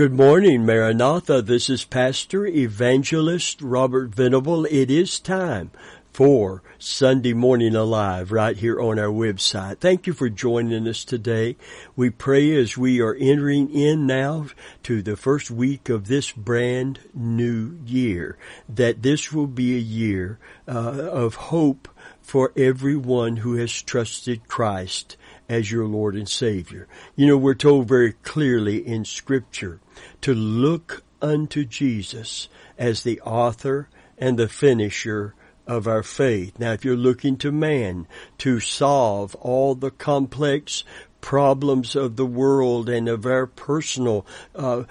Good morning, Maranatha. This is Pastor Evangelist Robert Venable. It is time for Sunday Morning Alive right here on our website. Thank you for joining us today. We pray as we are entering in now to the first week of this brand new year that this will be a year uh, of hope for everyone who has trusted Christ as your Lord and Savior. You know, we're told very clearly in scripture to look unto Jesus as the author and the finisher of our faith. Now, if you're looking to man to solve all the complex problems of the world and of our personal uh,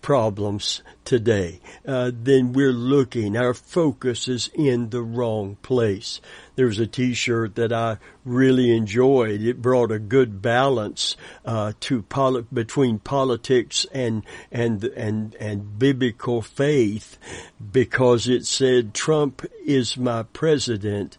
problems today, uh, then we're looking, our focus is in the wrong place. There was a T-shirt that I really enjoyed. It brought a good balance uh, to poli- between politics and and and and biblical faith, because it said, "Trump is my president."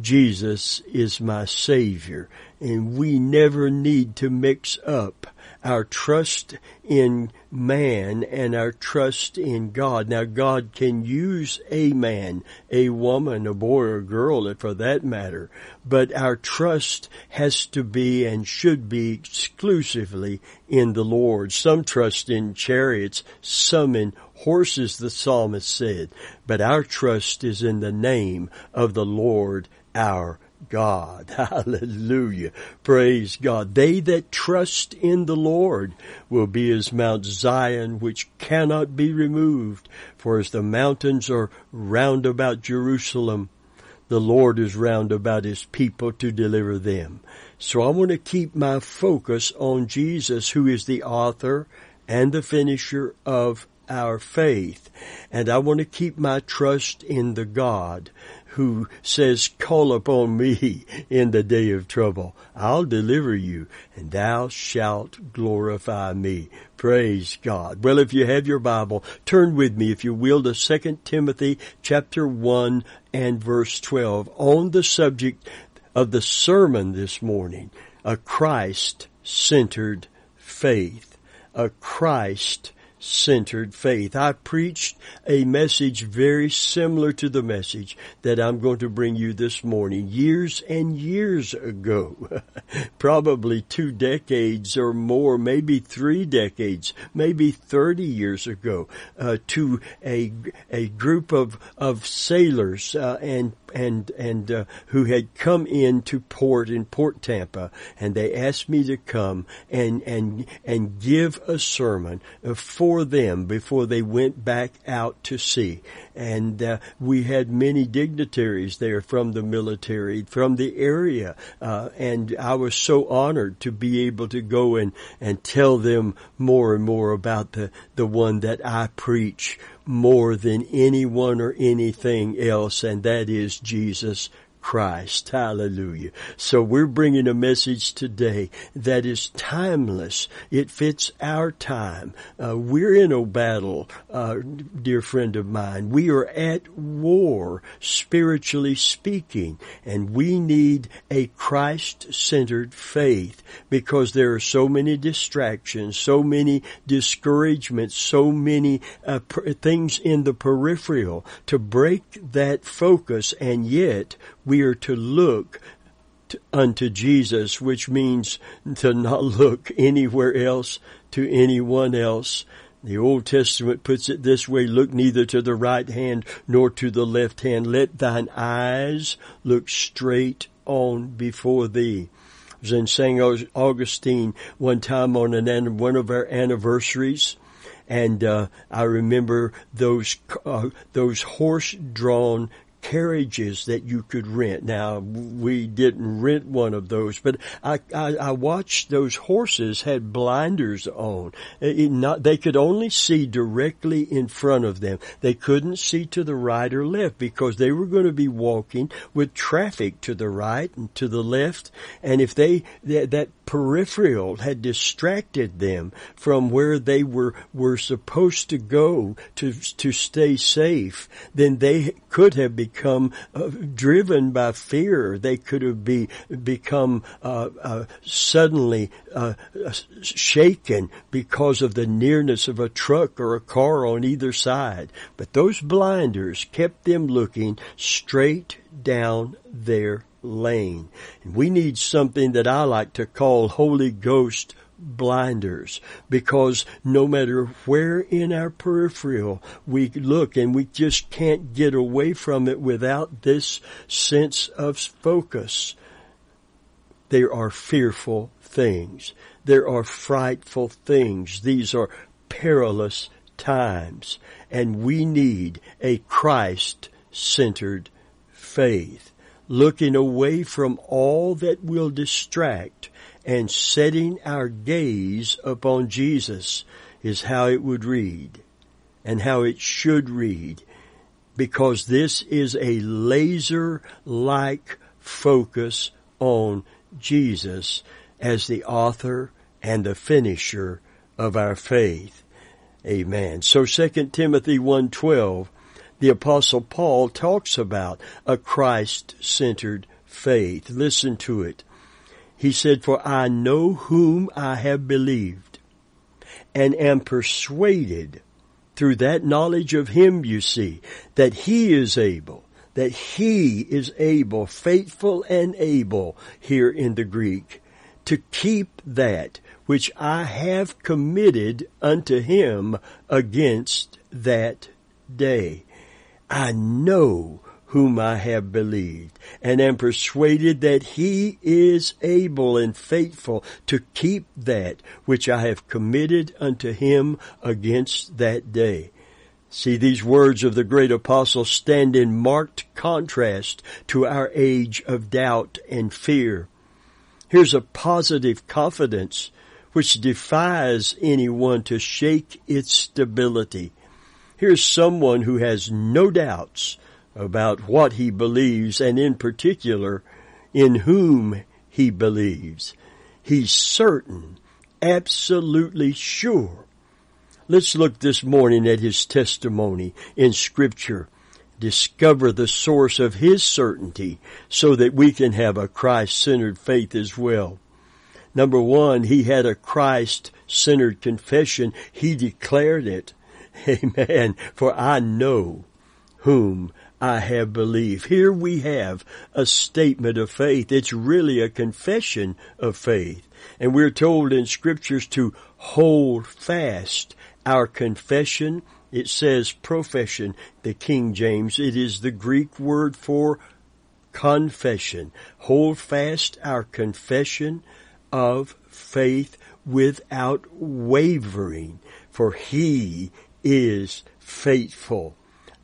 Jesus is my Savior. And we never need to mix up our trust in man and our trust in God. Now God can use a man, a woman, a boy or a girl for that matter, but our trust has to be and should be exclusively in the Lord. Some trust in chariots, some in horses, the psalmist said, but our trust is in the name of the Lord our God. Hallelujah. Praise God. They that trust in the Lord will be as Mount Zion, which cannot be removed. For as the mountains are round about Jerusalem, the Lord is round about his people to deliver them. So I want to keep my focus on Jesus, who is the author and the finisher of our faith. And I want to keep my trust in the God who says, call upon me in the day of trouble. I'll deliver you and thou shalt glorify me. Praise God. Well, if you have your Bible, turn with me, if you will, to 2 Timothy chapter 1 and verse 12 on the subject of the sermon this morning, a Christ-centered faith. A Christ centered faith. I preached a message very similar to the message that I'm going to bring you this morning years and years ago. Probably two decades or more, maybe three decades, maybe 30 years ago, uh, to a, a group of, of sailors, uh, and and and uh, who had come into port in Port Tampa, and they asked me to come and and and give a sermon for them before they went back out to sea. And uh, we had many dignitaries there from the military, from the area, uh, and I was so honored to be able to go and and tell them more and more about the the one that I preach more than anyone or anything else, and that is Jesus Christ. Hallelujah. So we're bringing a message today that is timeless. It fits our time. Uh, we're in a battle, uh, dear friend of mine. We are at war, spiritually speaking, and we need a Christ-centered faith because there are so many distractions, so many discouragements, so many uh, things in the peripheral to break that focus, and yet we are to look to, unto Jesus, which means to not look anywhere else to anyone else. The Old Testament puts it this way, look neither to the right hand nor to the left hand. Let thine eyes look straight on before thee. I was in St. Augustine one time on an, one of our anniversaries and uh, I remember those uh, those horse-drawn carriages that you could rent. Now we didn't rent one of those, but I, I, I watched those horses had blinders on. Not, they could only see directly in front of them. They couldn't see to the right or left because they were going to be walking with traffic to the right and to the left. And if they, that, that peripheral had distracted them from where they were, were supposed to go to, to stay safe, then they could have become uh, driven by fear. They could have be, become uh, uh, suddenly uh, shaken because of the nearness of a truck or a car on either side. But those blinders kept them looking straight down their lane. We need something that I like to call Holy Ghost blinders because no matter where in our peripheral we look and we just can't get away from it without this sense of focus, there are fearful things. There are frightful things. These are perilous times and we need a Christ centered faith looking away from all that will distract and setting our gaze upon Jesus is how it would read and how it should read because this is a laser-like focus on Jesus as the author and the finisher of our faith. Amen. So 2 Timothy 1:12 the apostle Paul talks about a Christ-centered faith. Listen to it. He said, for I know whom I have believed and am persuaded through that knowledge of him, you see, that he is able, that he is able, faithful and able here in the Greek, to keep that which I have committed unto him against that day. I know whom I have believed, and am persuaded that he is able and faithful to keep that which I have committed unto him against that day. See, these words of the great apostle stand in marked contrast to our age of doubt and fear. Here's a positive confidence which defies anyone to shake its stability. Here's someone who has no doubts about what he believes and in particular in whom he believes. He's certain, absolutely sure. Let's look this morning at his testimony in scripture. Discover the source of his certainty so that we can have a Christ-centered faith as well. Number one, he had a Christ-centered confession. He declared it. Amen. For I know whom I have believed. Here we have a statement of faith. It's really a confession of faith. And we're told in scriptures to hold fast our confession. It says profession, the King James. It is the Greek word for confession. Hold fast our confession of faith without wavering, for he is faithful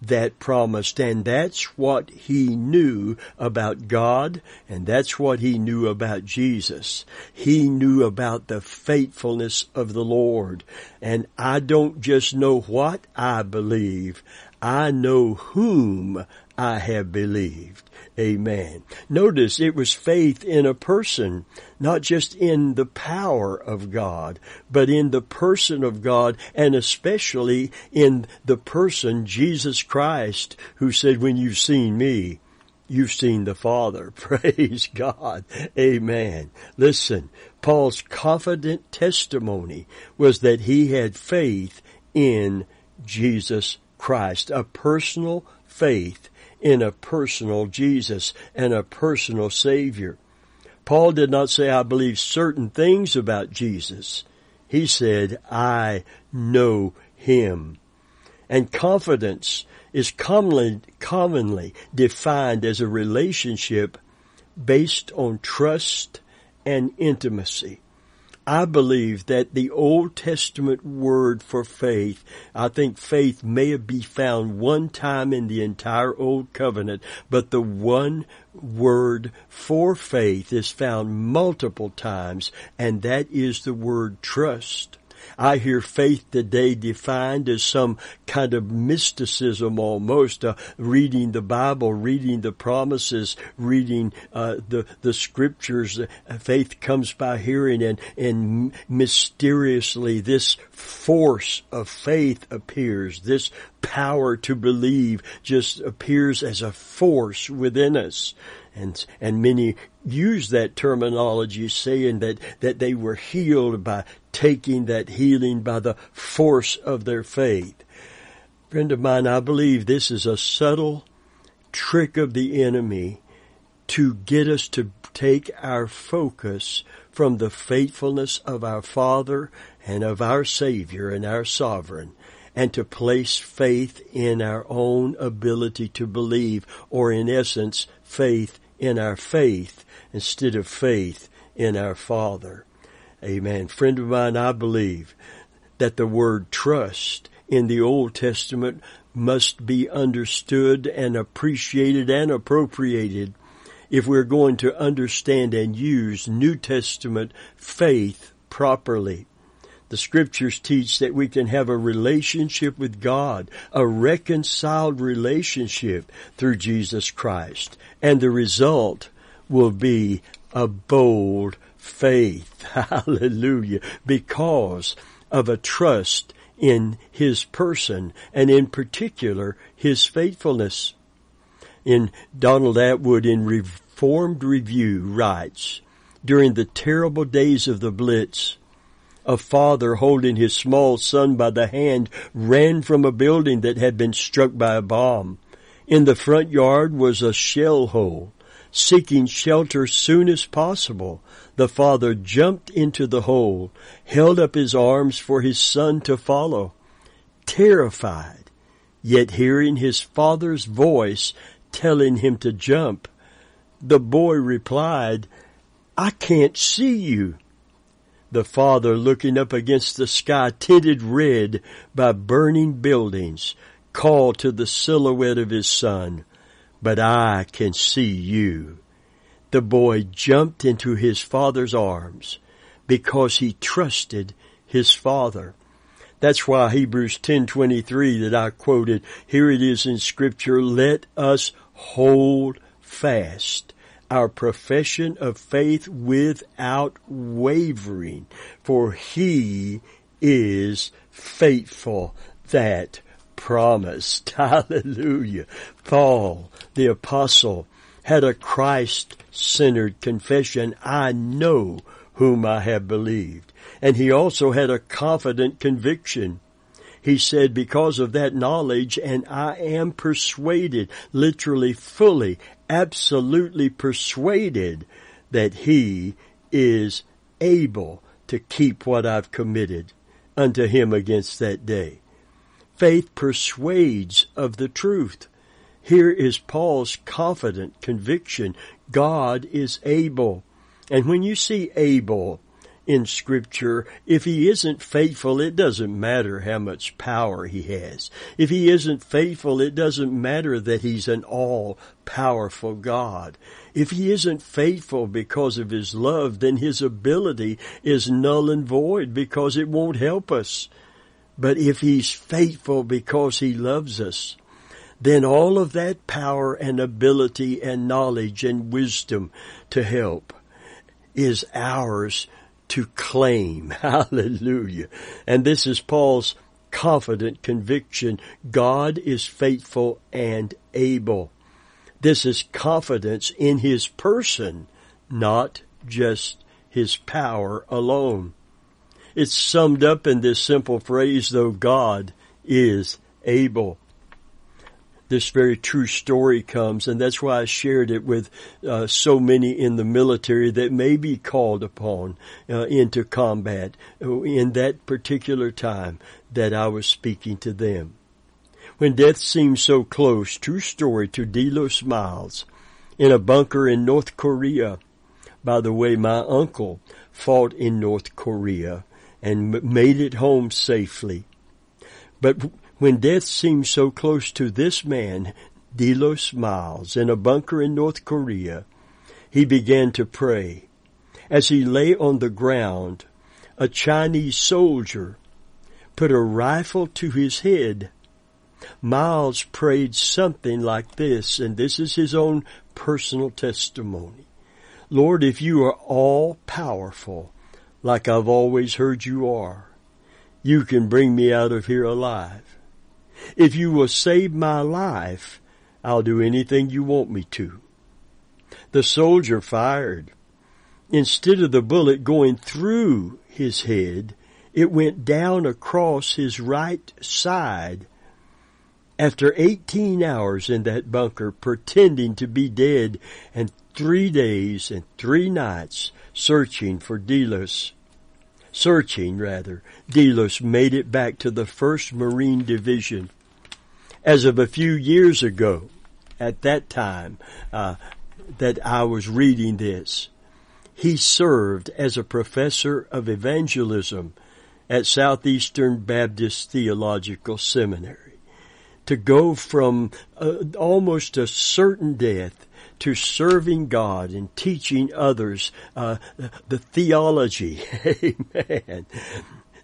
that promised and that's what he knew about God and that's what he knew about Jesus. He knew about the faithfulness of the Lord and I don't just know what I believe, I know whom I have believed. Amen. Notice it was faith in a person, not just in the power of God, but in the person of God and especially in the person Jesus Christ who said, when you've seen me, you've seen the Father. Praise God. Amen. Listen, Paul's confident testimony was that he had faith in Jesus Christ, a personal faith in a personal Jesus and a personal Savior. Paul did not say, I believe certain things about Jesus. He said, I know Him. And confidence is commonly, commonly defined as a relationship based on trust and intimacy. I believe that the Old Testament word for faith, I think faith may be found one time in the entire Old Covenant, but the one word for faith is found multiple times, and that is the word trust. I hear faith today defined as some kind of mysticism almost, uh, reading the Bible, reading the promises, reading uh, the the scriptures. Faith comes by hearing, and and mysteriously this force of faith appears. This power to believe just appears as a force within us and and many use that terminology saying that that they were healed by taking that healing by the force of their faith friend of mine i believe this is a subtle trick of the enemy to get us to take our focus from the faithfulness of our father and of our savior and our sovereign and to place faith in our own ability to believe, or in essence, faith in our faith instead of faith in our Father. Amen. Friend of mine, I believe that the word trust in the Old Testament must be understood and appreciated and appropriated if we're going to understand and use New Testament faith properly. The scriptures teach that we can have a relationship with God, a reconciled relationship through Jesus Christ. And the result will be a bold faith. Hallelujah. Because of a trust in His person and in particular His faithfulness. In Donald Atwood in Reformed Review writes, during the terrible days of the Blitz, a father holding his small son by the hand ran from a building that had been struck by a bomb. In the front yard was a shell hole. Seeking shelter soon as possible, the father jumped into the hole, held up his arms for his son to follow. Terrified, yet hearing his father's voice telling him to jump, the boy replied, I can't see you. The father looking up against the sky tinted red by burning buildings called to the silhouette of his son, but I can see you. The boy jumped into his father's arms because he trusted his father. That's why Hebrews 10:23 that I quoted, here it is in scripture, let us hold fast our profession of faith without wavering, for he is faithful that promised. Hallelujah. Paul, the apostle, had a Christ-centered confession. I know whom I have believed. And he also had a confident conviction. He said, because of that knowledge, and I am persuaded, literally fully, absolutely persuaded that he is able to keep what I've committed unto him against that day. Faith persuades of the truth. Here is Paul's confident conviction. God is able. And when you see able, in scripture, if he isn't faithful, it doesn't matter how much power he has. If he isn't faithful, it doesn't matter that he's an all powerful God. If he isn't faithful because of his love, then his ability is null and void because it won't help us. But if he's faithful because he loves us, then all of that power and ability and knowledge and wisdom to help is ours to claim. Hallelujah. And this is Paul's confident conviction. God is faithful and able. This is confidence in his person, not just his power alone. It's summed up in this simple phrase, though God is able this very true story comes, and that's why I shared it with uh, so many in the military that may be called upon uh, into combat uh, in that particular time that I was speaking to them. When death seemed so close, true story to Delos Miles, in a bunker in North Korea. By the way, my uncle fought in North Korea and made it home safely. But when death seemed so close to this man, Delos Miles, in a bunker in North Korea, he began to pray. As he lay on the ground, a Chinese soldier put a rifle to his head. Miles prayed something like this, and this is his own personal testimony. Lord, if you are all powerful, like I've always heard you are, you can bring me out of here alive. If you will save my life, I'll do anything you want me to. The soldier fired. Instead of the bullet going through his head, it went down across his right side. After 18 hours in that bunker, pretending to be dead, and three days and three nights searching for Delos, searching rather, Delos made it back to the 1st Marine Division. As of a few years ago, at that time uh, that I was reading this, he served as a professor of evangelism at Southeastern Baptist Theological Seminary. To go from uh, almost a certain death to serving God and teaching others uh, the theology, amen,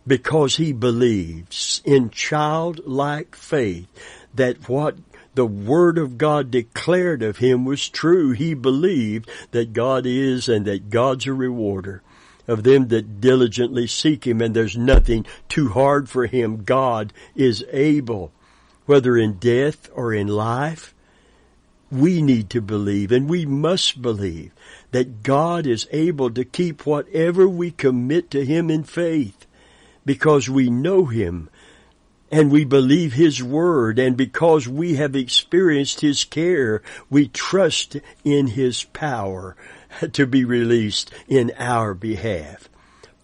because he believes in childlike faith that what the Word of God declared of him was true. He believed that God is and that God's a rewarder of them that diligently seek Him and there's nothing too hard for Him. God is able, whether in death or in life. We need to believe and we must believe that God is able to keep whatever we commit to Him in faith because we know Him and we believe His Word, and because we have experienced His care, we trust in His power to be released in our behalf.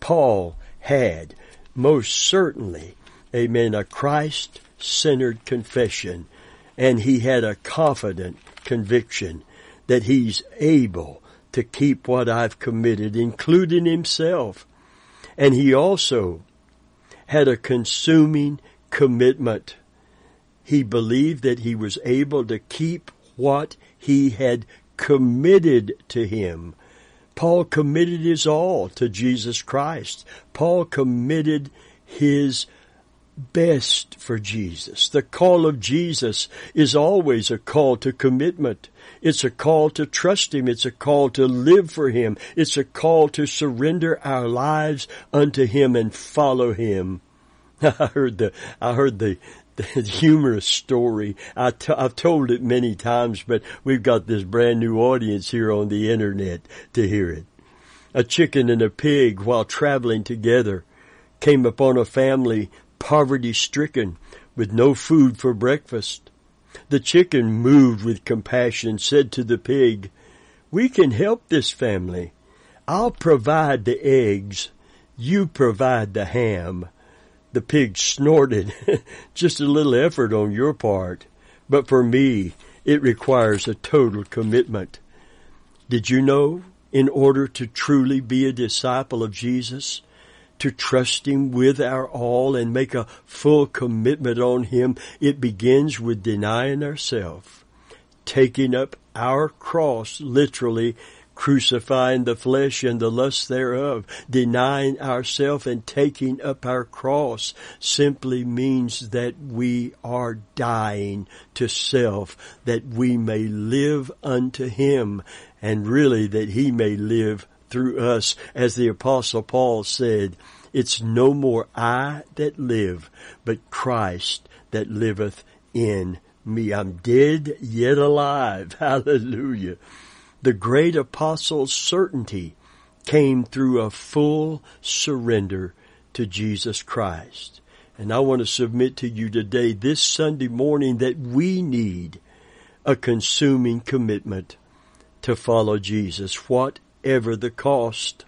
Paul had most certainly, amen, a Christ-centered confession, and he had a confident conviction that he's able to keep what I've committed, including himself. And he also had a consuming commitment. He believed that he was able to keep what he had committed to him. Paul committed his all to Jesus Christ. Paul committed his best for Jesus. The call of Jesus is always a call to commitment. It's a call to trust Him. It's a call to live for Him. It's a call to surrender our lives unto Him and follow Him. I heard the I heard the, the humorous story. I t- I've told it many times, but we've got this brand new audience here on the internet to hear it. A chicken and a pig, while traveling together, came upon a family poverty stricken with no food for breakfast. The chicken, moved with compassion, said to the pig, We can help this family. I'll provide the eggs. You provide the ham. The pig snorted. Just a little effort on your part. But for me, it requires a total commitment. Did you know in order to truly be a disciple of Jesus, to trust Him with our all and make a full commitment on Him, it begins with denying ourselves, taking up our cross literally crucifying the flesh and the lust thereof, denying ourselves and taking up our cross simply means that we are dying to self, that we may live unto Him, and really that He may live through us. As the apostle Paul said, it's no more I that live, but Christ that liveth in me. I'm dead yet alive. Hallelujah. The great apostle's certainty came through a full surrender to Jesus Christ. And I want to submit to you today, this Sunday morning, that we need a consuming commitment to follow Jesus, whatever the cost.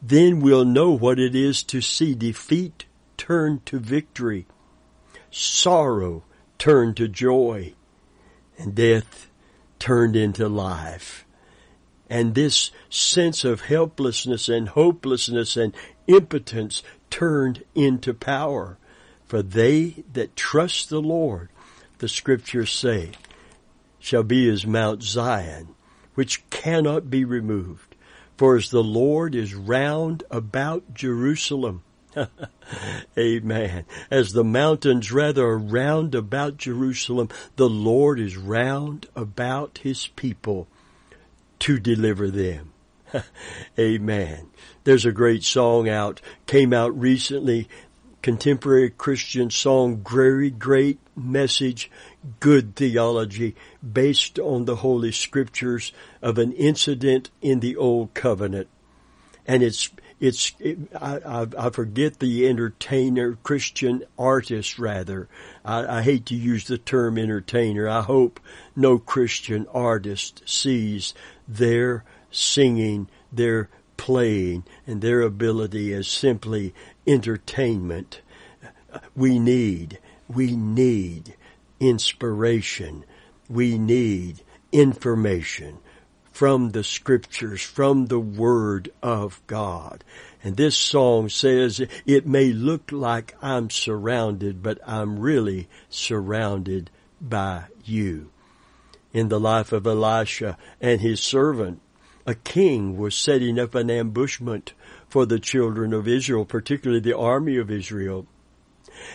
Then we'll know what it is to see defeat turn to victory, sorrow turn to joy, and death turned into life and this sense of helplessness and hopelessness and impotence turned into power. For they that trust the Lord, the scriptures say, shall be as Mount Zion, which cannot be removed, For as the Lord is round about Jerusalem, Amen. As the mountains rather are round about Jerusalem, the Lord is round about his people to deliver them. Amen. There's a great song out, came out recently, contemporary Christian song, very great message, good theology, based on the Holy Scriptures of an incident in the Old Covenant. And it's it's it, I, I, forget the entertainer Christian artist rather. I, I hate to use the term entertainer. I hope no Christian artist sees their singing, their playing, and their ability as simply entertainment. We need, we need inspiration. We need information from the scriptures, from the word of God. And this song says, it may look like I'm surrounded, but I'm really surrounded by you. In the life of Elisha and his servant, a king was setting up an ambushment for the children of Israel, particularly the army of Israel.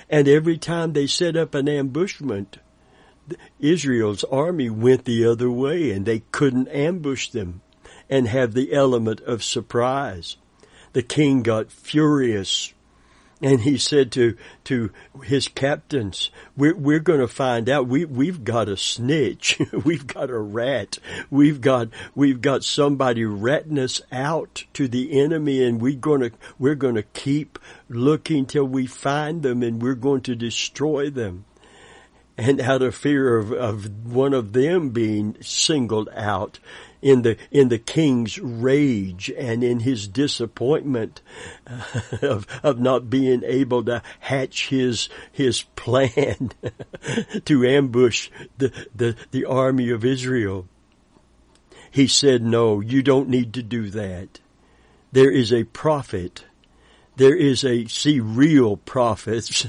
And every time they set up an ambushment, Israel's army went the other way and they couldn't ambush them and have the element of surprise. The king got furious and he said to, to his captains, we're, we're going to find out. We, we've got a snitch. we've got a rat. We've got, we've got somebody ratting us out to the enemy and we're going to, we're going to keep looking till we find them and we're going to destroy them and out of fear of, of one of them being singled out in the in the king's rage and in his disappointment of of not being able to hatch his his plan to ambush the, the the army of Israel. He said no you don't need to do that. There is a prophet there is a, see, real prophets,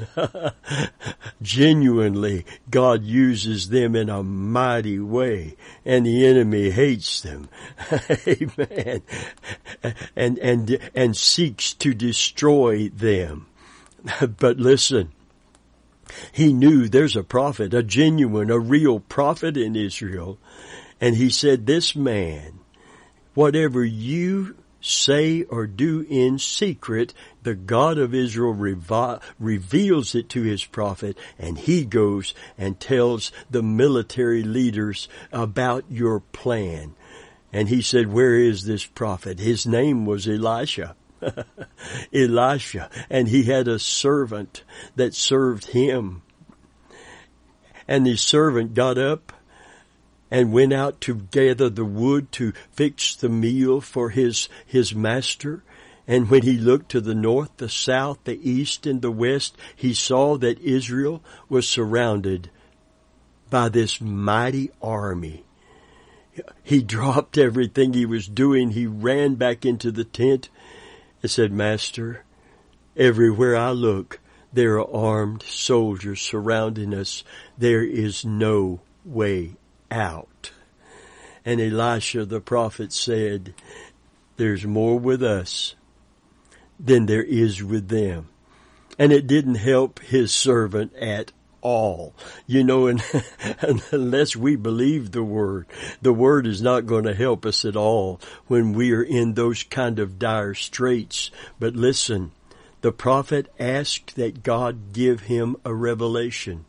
genuinely, God uses them in a mighty way, and the enemy hates them. Amen. And, and, and seeks to destroy them. But listen, he knew there's a prophet, a genuine, a real prophet in Israel, and he said, this man, whatever you say or do in secret, the God of Israel revi- reveals it to his prophet and he goes and tells the military leaders about your plan. And he said, where is this prophet? His name was Elisha. Elisha. And he had a servant that served him. And the servant got up and went out to gather the wood to fix the meal for his, his master. And when he looked to the north, the south, the east, and the west, he saw that Israel was surrounded by this mighty army. He dropped everything he was doing. He ran back into the tent and said, Master, everywhere I look, there are armed soldiers surrounding us. There is no way out. And Elisha the prophet said, there's more with us than there is with them. And it didn't help his servant at all. You know, and, unless we believe the word, the word is not going to help us at all when we are in those kind of dire straits. But listen, the prophet asked that God give him a revelation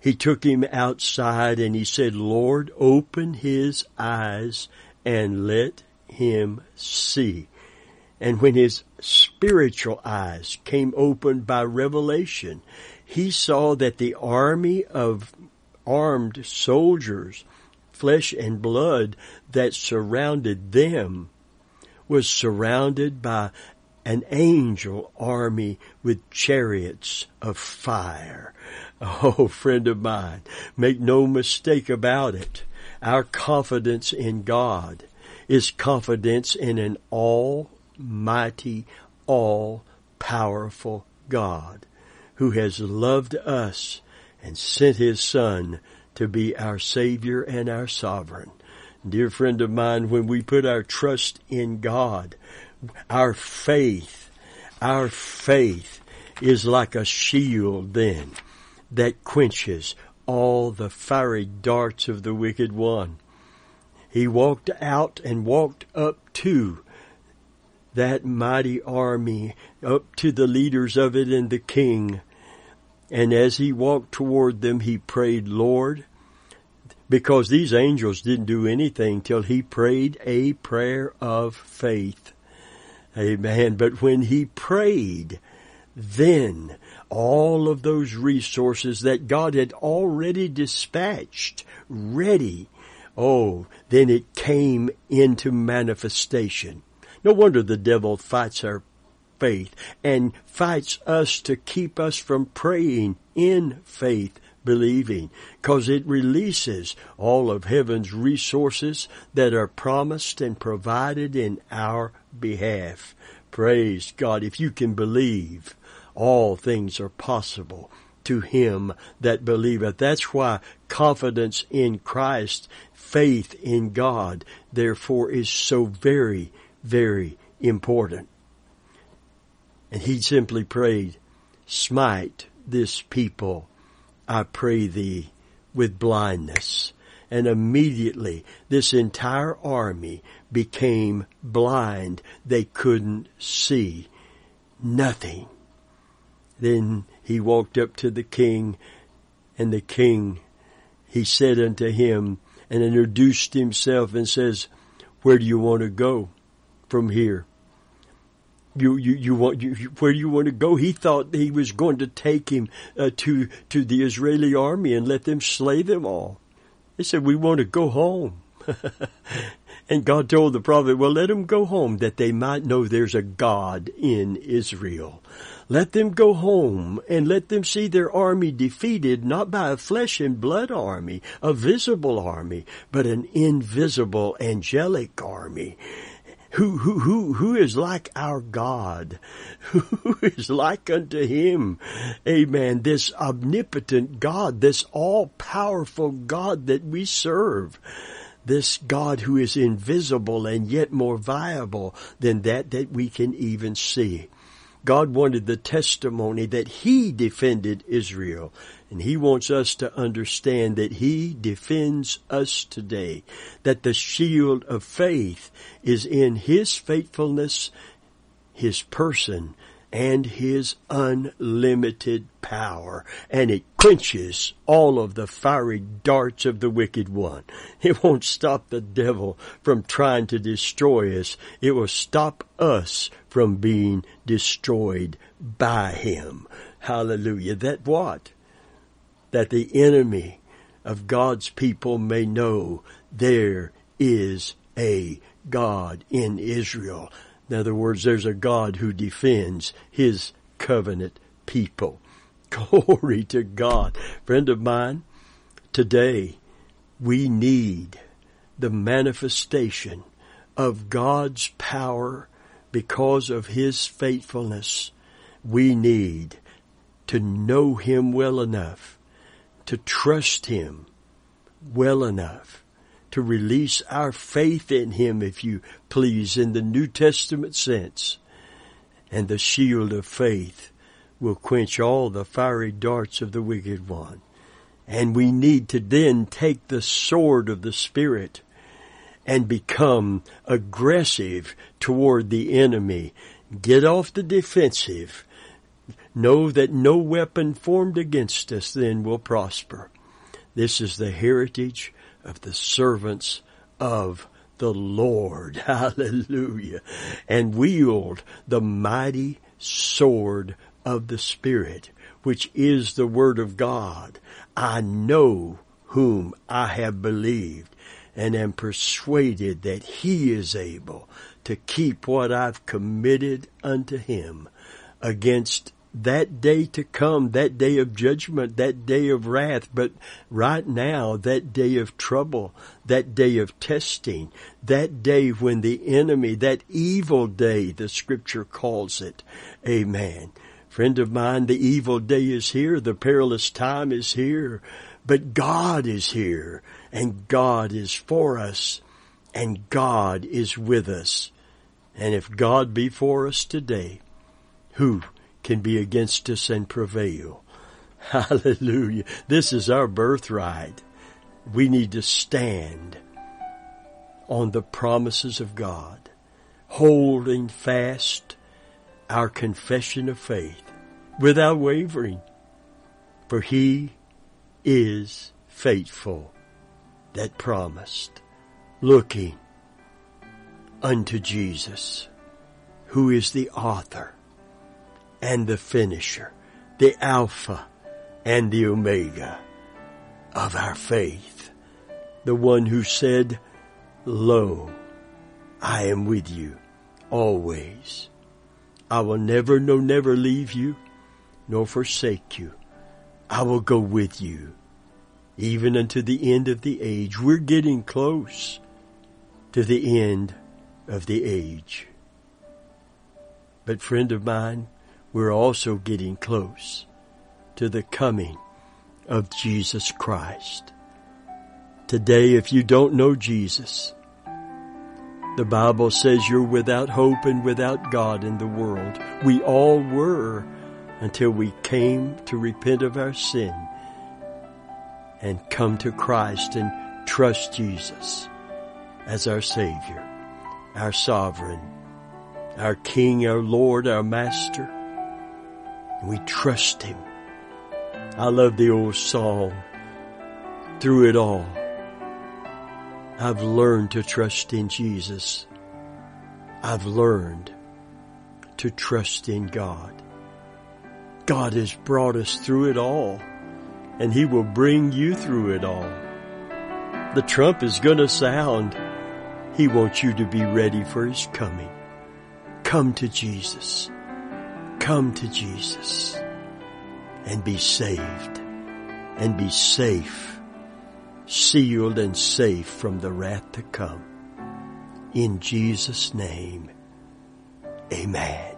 he took him outside and he said, Lord, open his eyes and let him see. And when his spiritual eyes came open by revelation, he saw that the army of armed soldiers, flesh and blood that surrounded them was surrounded by an angel army with chariots of fire. Oh, friend of mine, make no mistake about it. Our confidence in God is confidence in an almighty, all powerful God who has loved us and sent his son to be our savior and our sovereign. Dear friend of mine, when we put our trust in God, our faith, our faith is like a shield then that quenches all the fiery darts of the wicked one. He walked out and walked up to that mighty army, up to the leaders of it and the king. And as he walked toward them, he prayed, Lord, because these angels didn't do anything till he prayed a prayer of faith. Amen. But when he prayed, then all of those resources that God had already dispatched, ready, oh, then it came into manifestation. No wonder the devil fights our faith and fights us to keep us from praying in faith believing because it releases all of heaven's resources that are promised and provided in our behalf. Praise God. If you can believe, all things are possible to him that believeth. That's why confidence in Christ, faith in God, therefore is so very, very important. And he simply prayed, smite this people I pray thee, with blindness. And immediately this entire army became blind. They couldn't see nothing. Then he walked up to the king and the king, he said unto him and introduced himself and says, where do you want to go from here? you you you want you, where do you want to go? He thought he was going to take him uh, to to the Israeli army and let them slay them all. They said we want to go home. and God told the prophet, well, let them go home that they might know there's a God in Israel. Let them go home and let them see their army defeated not by a flesh and blood army, a visible army, but an invisible angelic army who, who, who, who is like our God, who is like unto him. Amen. This omnipotent God, this all powerful God that we serve. This God who is invisible and yet more viable than that that we can even see. God wanted the testimony that He defended Israel. And He wants us to understand that He defends us today. That the shield of faith is in His faithfulness, His person, and His unlimited power. And it quenches all of the fiery darts of the wicked one. It won't stop the devil from trying to destroy us. It will stop us from being destroyed by him. Hallelujah. That what? That the enemy of God's people may know there is a God in Israel. In other words, there's a God who defends his covenant people. Glory to God. Friend of mine, today we need the manifestation of God's power because of His faithfulness. We need to know Him well enough, to trust Him well enough, to release our faith in Him, if you please, in the New Testament sense. And the shield of faith will quench all the fiery darts of the wicked one. And we need to then take the sword of the Spirit and become aggressive toward the enemy. Get off the defensive. Know that no weapon formed against us then will prosper. This is the heritage of the servants of the Lord. Hallelujah. And wield the mighty sword of the Spirit, which is the Word of God. I know whom I have believed and am persuaded that he is able to keep what I've committed unto him against that day to come, that day of judgment, that day of wrath, but right now, that day of trouble, that day of testing, that day when the enemy, that evil day, the scripture calls it. Amen. Friend of mine, the evil day is here, the perilous time is here, but God is here and God is for us And God is with us. And if God be for us today, who can be against us and prevail? Hallelujah. This is our birthright. We need to stand on the promises of God, holding fast our confession of faith without wavering, for He is faithful that promised, looking unto Jesus, who is the author and the finisher, the Alpha and the Omega of our faith, the one who said, Lo, I am with you always. I will never, no, never leave you nor forsake you. I will go with you even unto the end of the age. We're getting close to the end of the age. But friend of mine, we're also getting close to the coming of Jesus Christ. Today, if you don't know Jesus, the Bible says you're without hope and without God in the world. We all were until we came to repent of our sin and come to Christ and trust Jesus as our Savior, our Sovereign, our King, our Lord, our Master. We trust Him. I love the old song, Through It All. I've learned to trust in Jesus. I've learned to trust in God. God has brought us through it all and He will bring you through it all. The trump is going to sound. He wants you to be ready for His coming. Come to Jesus. Come to Jesus and be saved and be safe, sealed and safe from the wrath to come. In Jesus' name, amen.